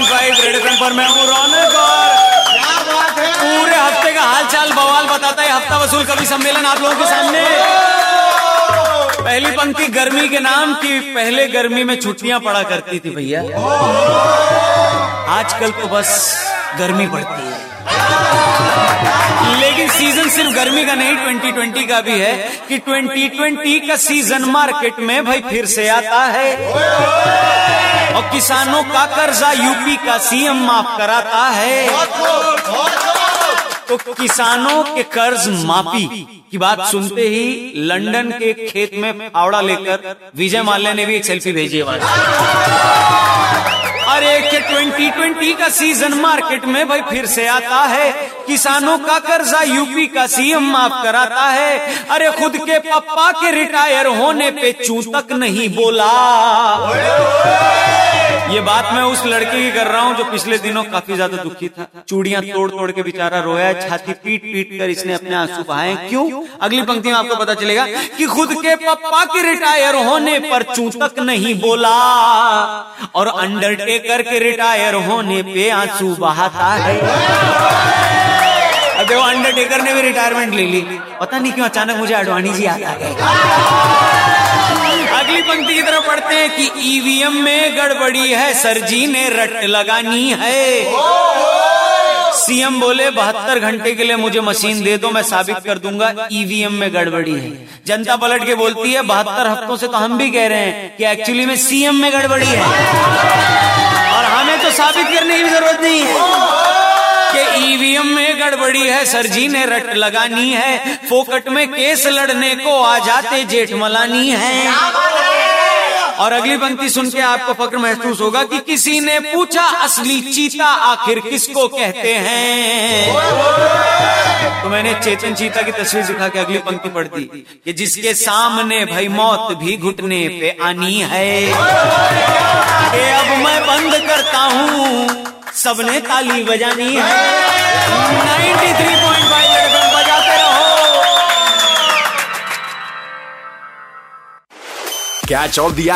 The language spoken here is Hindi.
रेड एफएम पर मैं हूँ रौनक और पूरे हफ़्ते का हाल चाल बवाल बताता है, हफ़्ता वसूल कवि सम्मेलन आप लोगों के सामने। पहली पंक्ति, गर्मी के नाम की, पहले गर्मी में छुट्टियाँ पड़ा करती थी भैया। आजकल तो बस गर्मी पड़ती है। लेकिन सीज़न सिर्फ़ गर्मी का नहीं 2020 का भी है कि 2020 का सीज़न मार्केट में भाई फिर से आता है। और किसानों का कर्जा यूपी का सीएम माफ़ कराता है। तो किसानों के कर्ज माफ़ी की बात सुनते ही लंदन के खेत में फावड़ा लेकर विजय माल्या ने भी एक सेल्फी भेजी है अरे के 2020 का सीज़न मार्केट में भाई फिर से आता है। किसानों का कर्जा यूपी का सीएम माफ़ कराता है। अरे खुद के पप्पा के रिटायर होने पे चू तक नहीं बोला। ये बात मैं उस लड़के की कर रहा हूँ जो पिछले दिनों काफ़ी ज़्यादा दुखी था। चूड़ियाँ तोड़ तोड़ के बेचारा रोया छाती पीट पीट कर इसने अपने आँसू बहाए। क्यों? अगली पंक्ति में आपको पता चलेगा कि खुद के पप्पा के रिटायर होने पर चू तक नहीं बोला और अंडरटेकर के रिटायर होने पे आँसू बहाता है। अब देखो अंडरटेकर ने भी रिटायरमेंट ले ली। पता नहीं क्यों अचानक मुझे अडवाणी जी याद आ गए। अगली पंक्ति की तरफ़ पढ़ते हैं कि ईवीएम में गड़बड़ी है, सर जी ने रट लगानी है। सीएम बोले, बहत्तर घंटे के लिए मुझे मशीन दे दो, मैं साबित कर दूँगा ईवीएम में गड़बड़ी है। जनता पलट के बोलती है, बहत्तर हफ्तों से तो हम भी कह रहे हैं कि एक्चुअली में सीएम में गड़बड़ी है। और हमें तो साबित करने की ज़रूरत नहीं है कि ईवीएम में गड़बड़ी है, सर जी ने रट लगानी है। फोकट में केस लड़ने को आ जाते जेठ मलानी है। और अगली पंक्ति सुन के आपको फक्र महसूस होगा कि किसी ने पूछा, असली चीता आखिर किसको कहते हैं? तो मैंने चेतन चीता की तस्वीर दिखा के अगली पंक्ति पढ़ दी, कि जिसके सामने भाई मौत भी घुटने पे आनी है। अब मैं बंद करता हूँ, सबने ताली बजानी है। 93.5 थ्री रहो। Catch all the